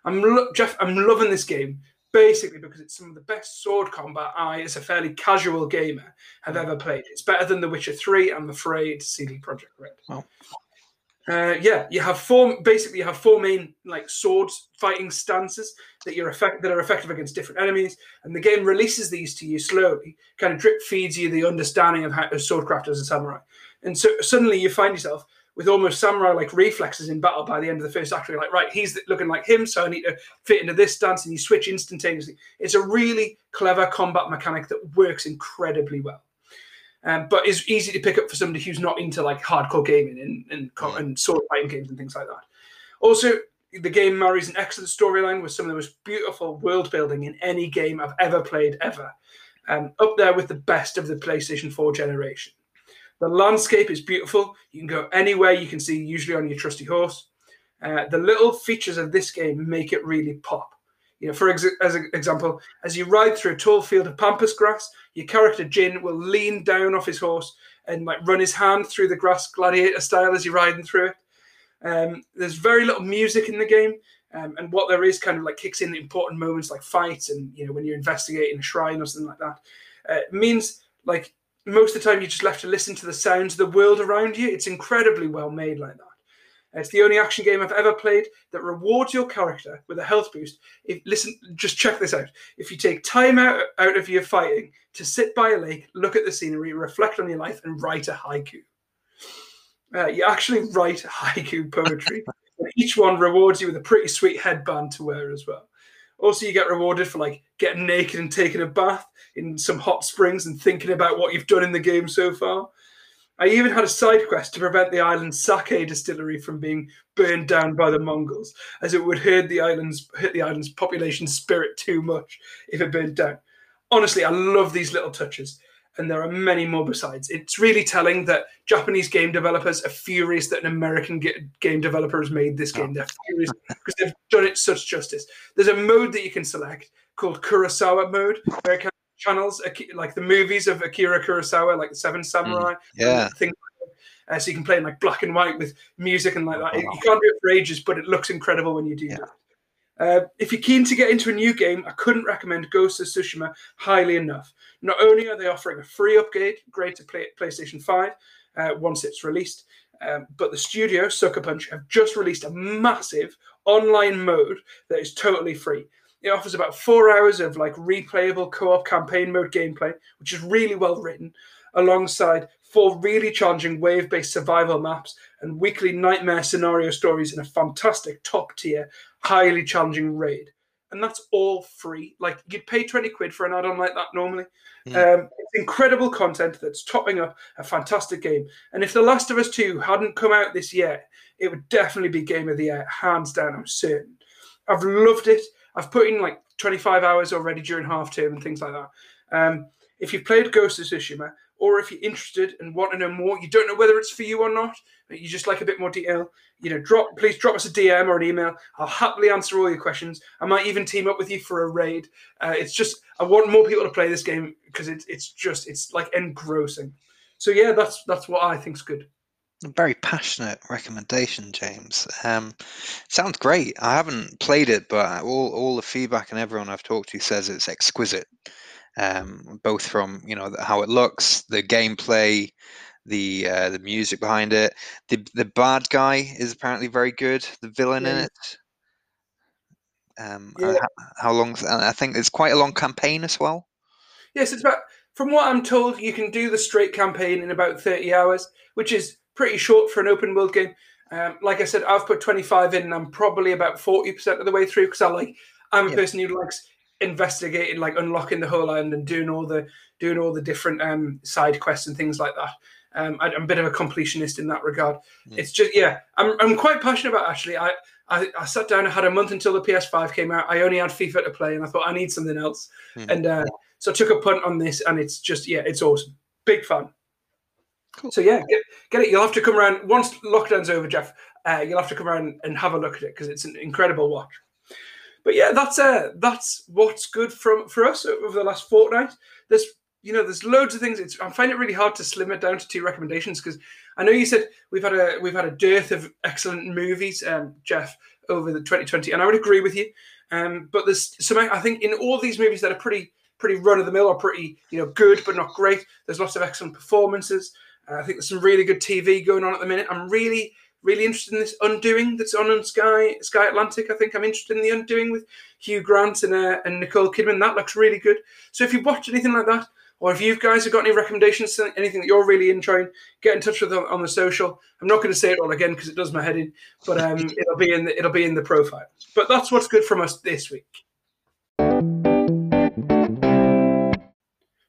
I'm lo- Jeff. I'm loving this game basically because it's some of the best sword combat I, as a fairly casual gamer, have ever played. It's better than The Witcher Three and The Frayed CD Projekt Red. Wow. Uh, yeah, you have four. Basically, you have four main like sword fighting stances that you're effect that are effective against different enemies, and the game releases these to you slowly, kind of drip feeds you the understanding of how of swordcraft as a samurai, and so suddenly you find yourself with almost samurai like reflexes in battle by the end of the first act. You're like, right, he's looking like him, so I need to fit into this stance, and you switch instantaneously. It's a really clever combat mechanic that works incredibly well. Um, but is easy to pick up for somebody who's not into like hardcore gaming and, and, co- and sword fighting games and things like that. Also, the game marries an excellent storyline with some of the most beautiful world building in any game I've ever played ever. Um, up there with the best of the PlayStation 4 generation. The landscape is beautiful. You can go anywhere you can see, usually on your trusty horse. Uh, the little features of this game make it really pop. You know, for ex- as an example, as you ride through a tall field of pampas grass, your character Jin will lean down off his horse and like run his hand through the grass gladiator style as you're riding through it. Um, there's very little music in the game, um, and what there is kind of like kicks in important moments like fights and you know when you're investigating a shrine or something like that. Uh, it means like most of the time you're just left to listen to the sounds of the world around you. It's incredibly well made like that. It's the only action game I've ever played that rewards your character with a health boost. If listen, just check this out. If you take time out out of your fighting to sit by a lake, look at the scenery, reflect on your life, and write a haiku. Uh, you actually write haiku poetry. each one rewards you with a pretty sweet headband to wear as well. Also, you get rewarded for like getting naked and taking a bath in some hot springs and thinking about what you've done in the game so far. I even had a side quest to prevent the island's sake distillery from being burned down by the Mongols, as it would hurt the island's hurt the island's population spirit too much if it burned down. Honestly, I love these little touches, and there are many more besides. It's really telling that Japanese game developers are furious that an American game developer has made this game. They're furious because they've done it such justice. There's a mode that you can select called Kurosawa mode, where it channels like the movies of Akira Kurosawa, like the Seven Samurai. Mm, yeah. Things uh, so you can play in like black and white with music and like that. You can't do it for ages, but it looks incredible when you do yeah. that. Uh, if you're keen to get into a new game, I couldn't recommend Ghost of Tsushima highly enough. Not only are they offering a free upgrade, great to play PlayStation 5 uh, once it's released, um, but the studio, Sucker Punch, have just released a massive online mode that is totally free. It offers about four hours of like replayable co-op campaign mode gameplay, which is really well written, alongside four really challenging wave-based survival maps and weekly nightmare scenario stories in a fantastic top-tier, highly challenging raid. And that's all free. Like you'd pay 20 quid for an add-on like that normally. Mm. Um, it's incredible content that's topping up a fantastic game. And if The Last of Us 2 hadn't come out this year, it would definitely be game of the year, hands down, I'm certain. I've loved it. I've put in like 25 hours already during half term and things like that. Um, if you've played Ghost of Tsushima, or if you're interested and want to know more, you don't know whether it's for you or not, but you just like a bit more detail, you know, drop please drop us a DM or an email. I'll happily answer all your questions. I might even team up with you for a raid. Uh, it's just I want more people to play this game because it's it's just it's like engrossing. So yeah, that's that's what I think's good. Very passionate recommendation, James. Um, sounds great. I haven't played it, but all, all the feedback and everyone I've talked to says it's exquisite. Um, both from you know how it looks, the gameplay, the uh, the music behind it. The the bad guy is apparently very good. The villain in it. Um, Yeah. how long? I think it's quite a long campaign as well. Yes, it's about from what I'm told, you can do the straight campaign in about 30 hours, which is pretty short for an open world game. Um, like I said, I've put 25 in, and I'm probably about 40% of the way through because I like I'm a Yeah. person who likes investigating, like unlocking the whole island and doing all the doing all the different um, side quests and things like that. Um, I, am a bit of a completionist in that regard. Mm. It's just yeah, I'm I'm quite passionate about. It, actually, I, I I sat down. I had a month until the PS5 came out. I only had FIFA to play, and I thought I need something else. Mm. And uh, so I took a punt on this, and it's just yeah, it's awesome. Big fan. Cool. So yeah, get, get, it. You'll have to come around once lockdown's over, Jeff. Uh, you'll have to come around and have a look at it because it's an incredible watch. But yeah, that's uh, that's what's good from for us over the last fortnight. There's you know there's loads of things. It's, I find it really hard to slim it down to two recommendations because I know you said we've had a we've had a dearth of excellent movies, um, Jeff, over the 2020, and I would agree with you. Um, but there's some I think in all these movies that are pretty pretty run of the mill or pretty you know good but not great. There's lots of excellent performances. Uh, I think there's some really good TV going on at the minute. I'm really really interested in this Undoing that's on on Sky Sky Atlantic. I think I'm interested in the Undoing with Hugh Grant and uh, and Nicole Kidman. That looks really good. So if you watch anything like that, or if you guys have got any recommendations, anything that you're really enjoying, get in touch with them on the social. I'm not going to say it all again because it does my head in, but um, it'll be in the, it'll be in the profile. But that's what's good from us this week.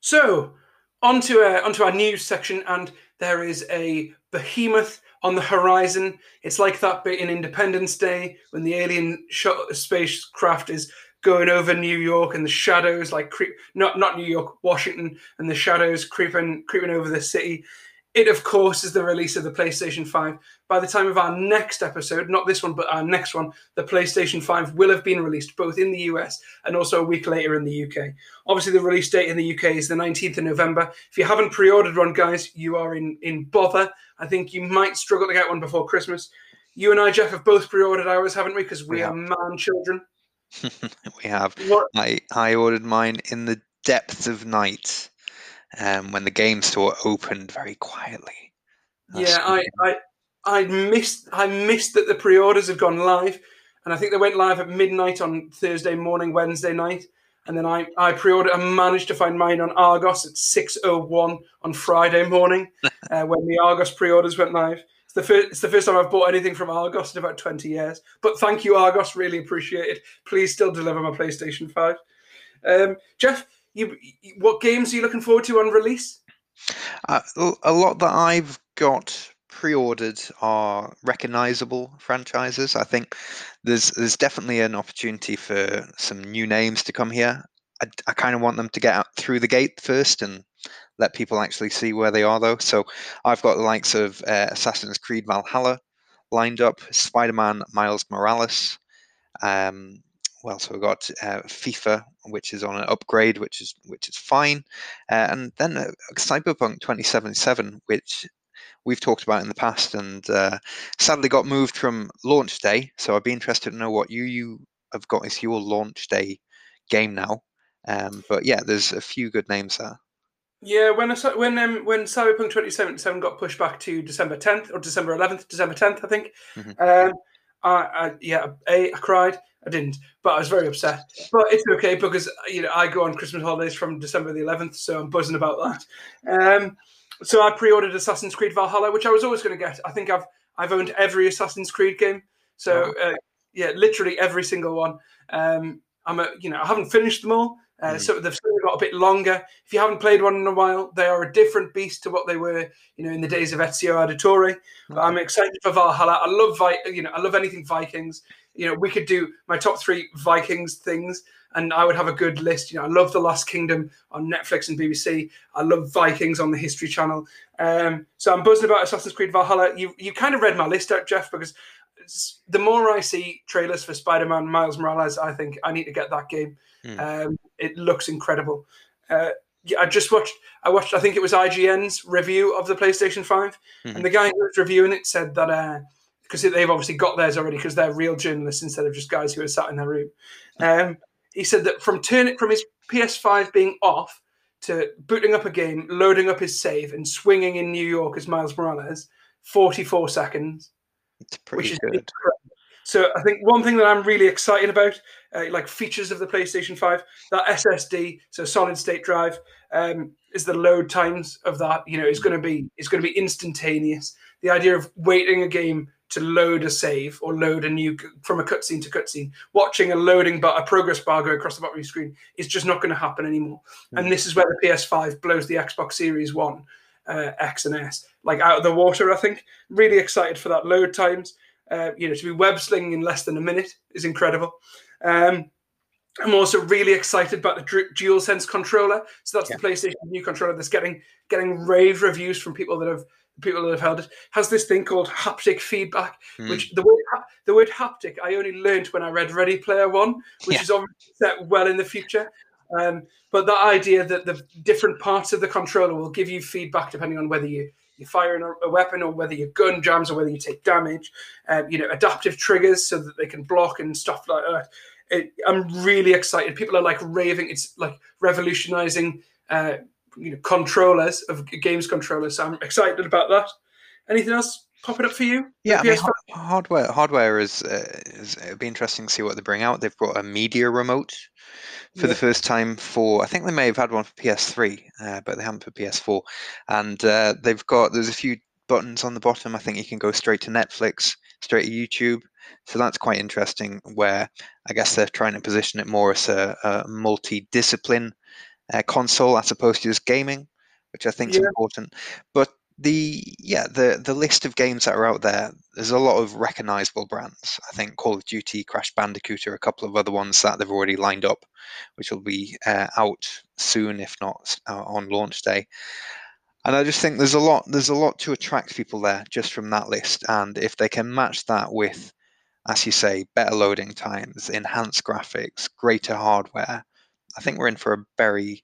So onto uh, onto our news section, and there is a behemoth on the horizon. It's like that bit in Independence Day when the alien spacecraft is going over New York and the shadows like creep not not New York, Washington, and the shadows creeping creeping over the city. It, of course, is the release of the PlayStation 5. By the time of our next episode, not this one, but our next one, the PlayStation 5 will have been released both in the US and also a week later in the UK. Obviously, the release date in the UK is the 19th of November. If you haven't pre ordered one, guys, you are in, in bother. I think you might struggle to get one before Christmas. You and I, Jeff, have both pre ordered ours, haven't we? Because we, we are man children. we have. What? I, I ordered mine in the depths of night um, when the game store opened very quietly. That's yeah, I, I I missed I missed that the pre-orders have gone live, and I think they went live at midnight on Thursday morning, Wednesday night, and then I I pre-ordered and managed to find mine on Argos at six oh one on Friday morning uh, when the Argos pre-orders went live. It's the first it's the first time I've bought anything from Argos in about twenty years. But thank you, Argos, really appreciate it. Please still deliver my PlayStation Five. Um, Jeff, you, what games are you looking forward to on release? Uh, a lot that I've got pre-ordered are recognizable franchises. I think there's there's definitely an opportunity for some new names to come here. I, I kind of want them to get out through the gate first and let people actually see where they are, though. So I've got the likes of uh, Assassin's Creed Valhalla lined up, Spider-Man Miles Morales. Um, well, so we've got uh, FIFA, which is on an upgrade, which is which is fine, uh, and then uh, Cyberpunk 2077, which we've talked about in the past, and uh, sadly got moved from launch day. So I'd be interested to know what you you have got as your launch day game now. Um, but yeah, there's a few good names there. Yeah, when when um, when Cyberpunk 2077 got pushed back to December 10th or December 11th, December 10th, I think. Mm-hmm. Um, I, I, yeah, a I cried. I didn't, but I was very upset. But it's okay because you know I go on Christmas holidays from December the 11th, so I'm buzzing about that. Um, so I pre-ordered Assassin's Creed Valhalla, which I was always going to get. I think I've I've owned every Assassin's Creed game, so uh, yeah, literally every single one. Um, I'm a, you know I haven't finished them all, uh, mm. So they've got a bit longer. If you haven't played one in a while, they are a different beast to what they were, you know, in the days of Ezio Auditore. But I'm excited for Valhalla. I love, Vi- you know, I love anything Vikings. You know, we could do my top three Vikings things, and I would have a good list. You know, I love The Last Kingdom on Netflix and BBC. I love Vikings on the History Channel. Um, so I'm buzzing about Assassin's Creed Valhalla. You you kind of read my list out, Jeff, because the more I see trailers for Spider-Man Miles Morales, I think I need to get that game. Mm. Um, it looks incredible. Uh, I just watched. I watched. I think it was IGN's review of the PlayStation 5 mm-hmm. and the guy who was reviewing it said that because uh, they've obviously got theirs already because they're real journalists instead of just guys who are sat in their room. Um, he said that from turning from his PS5 being off to booting up a game, loading up his save, and swinging in New York as Miles Morales, 44 seconds. It's pretty which good. Is so I think one thing that I'm really excited about, uh, like features of the PlayStation 5, that SSD, so solid state drive, um, is the load times of that. You know, is going to be it's going to be instantaneous. The idea of waiting a game to load a save or load a new from a cutscene to cutscene, watching a loading but a progress bar go across the bottom of your screen is just not going to happen anymore. Mm-hmm. And this is where the PS5 blows the Xbox Series One uh, X and S, like out of the water. I think really excited for that load times. Uh, you know, to be web slinging in less than a minute is incredible. Um, I'm also really excited about the DualSense controller. So that's yeah. the PlayStation new controller that's getting getting rave reviews from people that have people that have held it. Has this thing called haptic feedback, mm. which the word the word haptic I only learned when I read Ready Player One, which yeah. is obviously set well in the future. Um, but that idea that the different parts of the controller will give you feedback depending on whether you you're firing a, weapon or whether your gun jams or whether you take damage. Um, you know, adaptive triggers so that they can block and stuff like that. It, I'm really excited. People are like raving. It's like revolutionizing, uh, you know, controllers of games controllers. So I'm excited about that. Anything else popping up for you? Yeah, I mean, hardware hardware is, uh, is it'll be interesting to see what they bring out. They've brought a media remote for yeah. the first time for I think they may have had one for PS3, uh, but they haven't for PS4. And uh, they've got there's a few buttons on the bottom. I think you can go straight to Netflix, straight to YouTube. So that's quite interesting. Where I guess they're trying to position it more as a, a multi-discipline uh, console as opposed to just gaming, which I think is yeah. important. But the yeah the the list of games that are out there there's a lot of recognizable brands. I think call of duty crash bandicoot a couple of other ones that they've already lined up which will be uh, out soon if not uh, on launch day. And i just think there's a lot there's a lot to attract people there just from that list. And if they can match that with as you say better loading times enhanced graphics greater hardware i think we're in for a very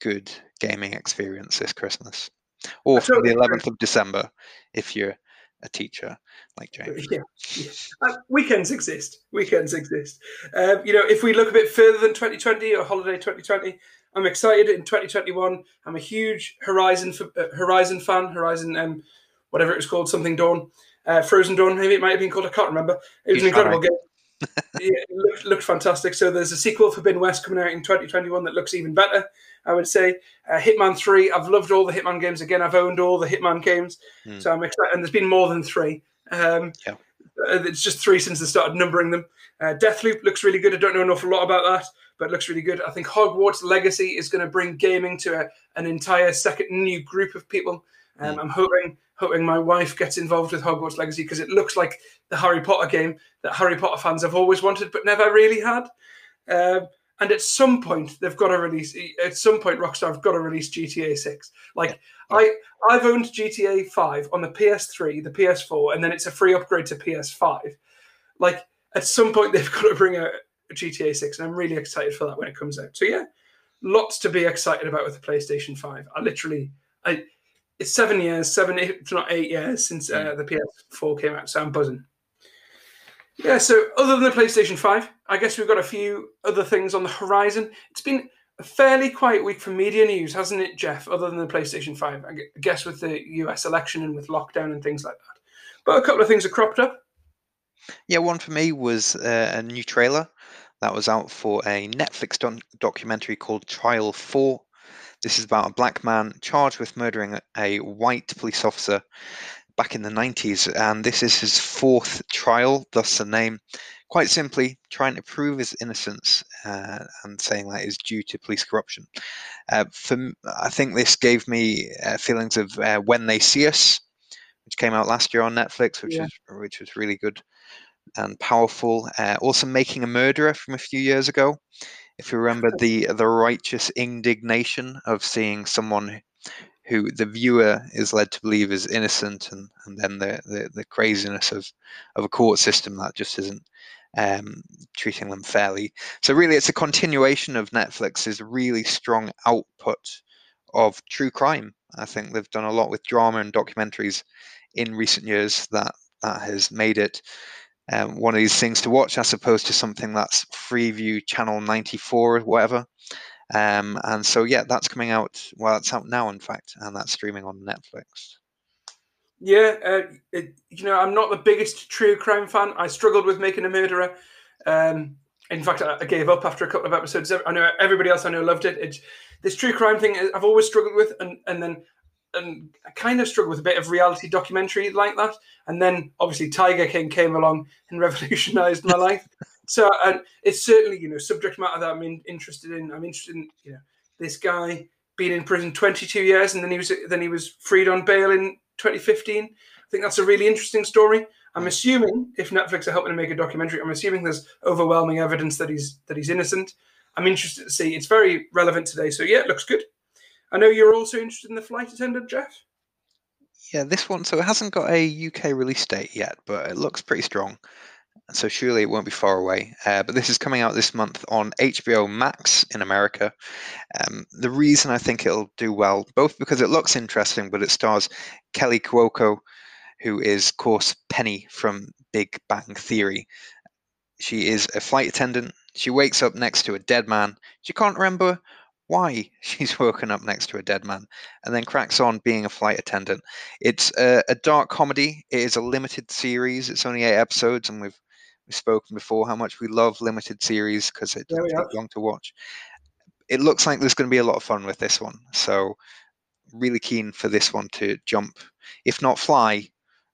good gaming experience this christmas or from the 11th of December if you're a teacher like James. Yeah, yeah. Uh, weekends exist. Weekends exist. Um, you know, if we look a bit further than 2020 or holiday 2020, I'm excited in 2021. I'm a huge Horizon uh, Horizon fan. Horizon, um, whatever it was called, something Dawn, uh, Frozen Dawn. Maybe it might have been called. I can't remember. It was He's an incredible game. yeah, it looked, looked fantastic. So there's a sequel, Forbidden West, coming out in 2021 that looks even better. I would say uh, Hitman Three. I've loved all the Hitman games. Again, I've owned all the Hitman games, mm. so I'm excited. And there's been more than three. Um, yeah. Uh, it's just three since they started numbering them. Uh, Deathloop looks really good. I don't know an awful lot about that, but it looks really good. I think Hogwarts Legacy is going to bring gaming to a, an entire second new group of people. Um, mm. I'm hoping hoping my wife gets involved with Hogwarts Legacy because it looks like the Harry Potter game that Harry Potter fans have always wanted but never really had. Um, and at some point they've got to release. At some point, Rockstar have got to release GTA Six. Like I, I've owned GTA Five on the PS3, the PS4, and then it's a free upgrade to PS5. Like at some point they've got to bring out GTA Six, and I'm really excited for that when it comes out. So yeah, lots to be excited about with the PlayStation Five. I literally, I, it's seven years, seven, if not eight years since uh, the PS4 came out, so I'm buzzing. Yeah, so other than the PlayStation 5, I guess we've got a few other things on the horizon. It's been a fairly quiet week for media news, hasn't it, Jeff, other than the PlayStation 5? I guess with the US election and with lockdown and things like that. But a couple of things have cropped up. Yeah, one for me was uh, a new trailer that was out for a Netflix documentary called Trial 4. This is about a black man charged with murdering a white police officer back in the 90s, and this is his fourth trial, thus the name. Quite simply, trying to prove his innocence uh, and saying that is due to police corruption. Uh, for, I think this gave me uh, feelings of uh, When They See Us, which came out last year on Netflix, which yeah. was which was really good and powerful. Uh, also, Making a Murderer from a few years ago. If you remember the the righteous indignation of seeing someone who the viewer is led to believe is innocent, and, and then the, the, the craziness of, of a court system that just isn't um, treating them fairly. So really, it's a continuation of Netflix's really strong output of true crime. I think they've done a lot with drama and documentaries in recent years that that has made it um, one of these things to watch as opposed to something that's Freeview Channel 94 or whatever. Um, and so, yeah, that's coming out. Well, it's out now, in fact, and that's streaming on Netflix. Yeah, uh, it, you know, I'm not the biggest true crime fan. I struggled with making a murderer. Um, in fact, I, I gave up after a couple of episodes. I know everybody else I know loved it. It's this true crime thing I've always struggled with, and and then and I kind of struggled with a bit of reality documentary like that. And then obviously Tiger King came along and revolutionized my life. So and it's certainly you know subject matter that I'm in, interested in. I'm interested in you know this guy being in prison 22 years, and then he was then he was freed on bail in 2015. I think that's a really interesting story. I'm assuming if Netflix are helping to make a documentary, I'm assuming there's overwhelming evidence that he's that he's innocent. I'm interested to see. It's very relevant today, so yeah, it looks good. I know you're also interested in the flight attendant, Jeff. Yeah, this one. So it hasn't got a UK release date yet, but it looks pretty strong. So surely it won't be far away. Uh, but this is coming out this month on HBO Max in America. Um, the reason I think it'll do well, both because it looks interesting, but it stars Kaley Cuoco, who is, of course, Penny from Big Bang Theory. She is a flight attendant. She wakes up next to a dead man. She can't remember why she's woken up next to a dead man and then cracks on being a flight attendant. It's a, a dark comedy. It is a limited series. It's only eight episodes, and we've we've spoken before how much we love limited series because it doesn't take long to watch. It looks like there's going to be a lot of fun with this one. So really keen for this one to jump, if not fly,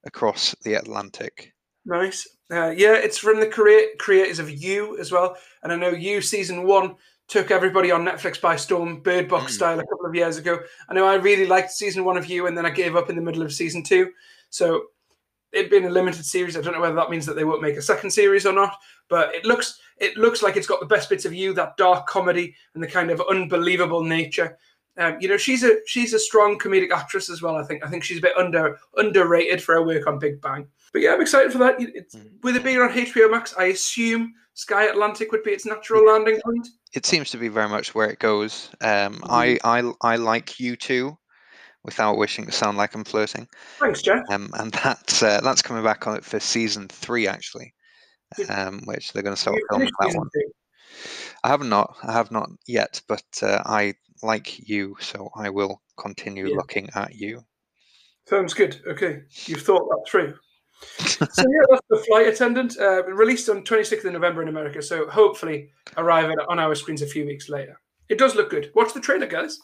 across the Atlantic. Nice. Uh, yeah, it's from the create, creators of You as well. And I know You season one took everybody on Netflix by storm, Bird Box mm. style, a couple of years ago. I know I really liked season one of You, and then I gave up in the middle of season two. So it being a limited series, I don't know whether that means that they won't make a second series or not. But it looks it looks like it's got the best bits of You, that dark comedy and the kind of unbelievable nature. Um, you know, she's a she's a strong comedic actress as well. I think I think she's a bit under underrated for her work on Big Bang. But yeah, I'm excited for that. It's, mm. With it being on HBO Max, I assume Sky Atlantic would be its natural landing point. It seems to be very much where it goes. Um, mm. I, I I like you too, without wishing to sound like I'm flirting. Thanks, Jeff. Um, and that's uh, that's coming back on it for season three actually, um, which they're going to start filming that one. Two? I have not. I have not yet, but uh, I like you, so I will continue yeah. looking at you. Sounds good. Okay, you've thought that through. so yeah, that's the flight attendant. Uh, released on 26th of November in America, so hopefully arrive on our screens a few weeks later. It does look good. Watch the trailer, guys.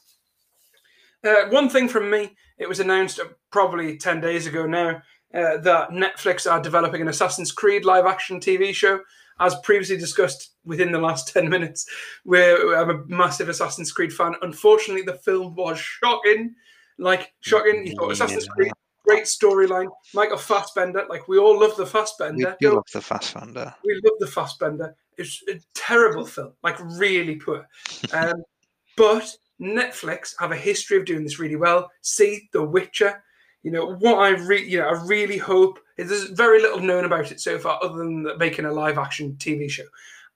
Uh, one thing from me, it was announced probably 10 days ago now uh, that Netflix are developing an Assassin's Creed live action TV show as previously discussed within the last 10 minutes, where I'm a massive Assassin's Creed fan. Unfortunately, the film was shocking. Like, shocking. You thought Assassin's. Creed, great storyline. Michael Fassbender, like, we all love the Fassbender. We love the Fassbender. We love the Fassbender. It's a terrible film, like, really poor. Um, but Netflix have a history of doing this really well. See The Witcher. You know what I re- you know I really hope is there's very little known about it so far, other than making a live action TV show.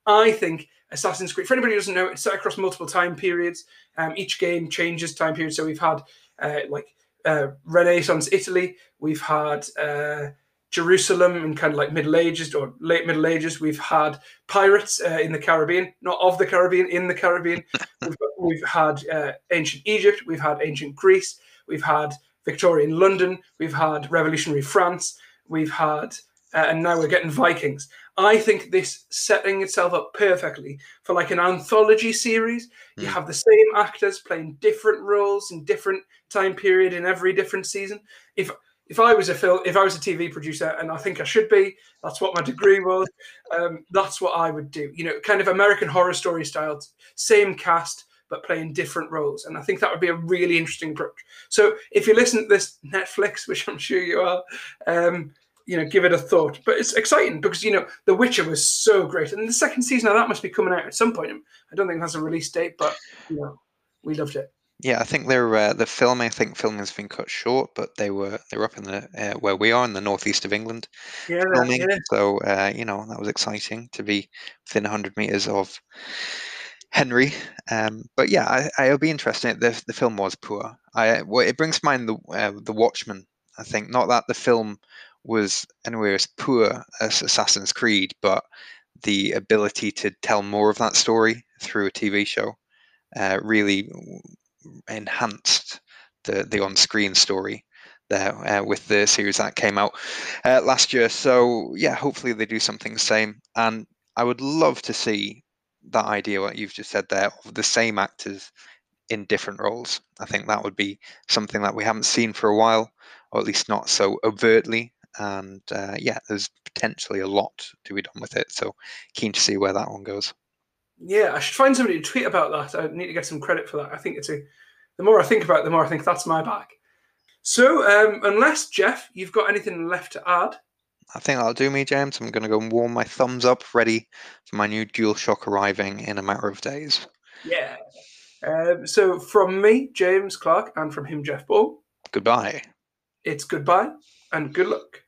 I think Assassin's Creed, for anybody who doesn't know, it's set across multiple time periods. Um, each game changes time periods. So we've had uh, like uh, Renaissance Italy, we've had uh, Jerusalem in kind of like Middle Ages or late Middle Ages. We've had pirates uh, in the Caribbean, not of the Caribbean, in the Caribbean. we've, we've, had uh, ancient Egypt, we've had ancient Greece, we've had Victorian London, we've had revolutionary France, we've had, uh, and now we're getting Vikings. I think this setting itself up perfectly for like an anthology series. Mm. You hmm. have the same actors playing different roles in different time period in every different season. If if I was a film, if I was a TV producer, and I think I should be, that's what my degree was. Um, that's what I would do. You know, kind of American Horror Story style, same cast, but playing different roles. And I think that would be a really interesting approach. So if you listen to this Netflix, which I'm sure you are, um, you know, give it a thought. But it's exciting because you know The Witcher was so great, and the second season of that must be coming out at some point. I don't think it has a release date, but you know, we loved it. Yeah, I think they're uh, the film. I think filming has been cut short, but they were they're up in the uh, where we are in the northeast of England yeah, filming. Yeah. So uh, you know that was exciting to be within 100 meters of Henry. Um, but yeah, I, I'll be interested. The the film was poor. I well, it brings to mind the uh, the Watchmen. I think not that the film was anywhere as poor as Assassin's Creed, but the ability to tell more of that story through a TV show uh, really enhanced the the on screen story there uh, with the series that came out uh, last year. So yeah, hopefully they do something the same. And I would love to see that idea what you've just said there of the same actors in different roles. I think that would be something that we haven't seen for a while, or at least not so overtly. And uh, yeah, there's potentially a lot to be done with it. So keen to see where that one goes. Yeah, I should find somebody to tweet about that. I need to get some credit for that. I think it's a the more I think about it, the more I think that's my bag. So, um, unless Jeff, you've got anything left to add, I think that'll do me, James. I'm going to go and warm my thumbs up, ready for my new DualShock arriving in a matter of days. yeah. Um, so, from me, James Clark, and from him, Jeff Ball, Goodbye. it's goodbye and good luck.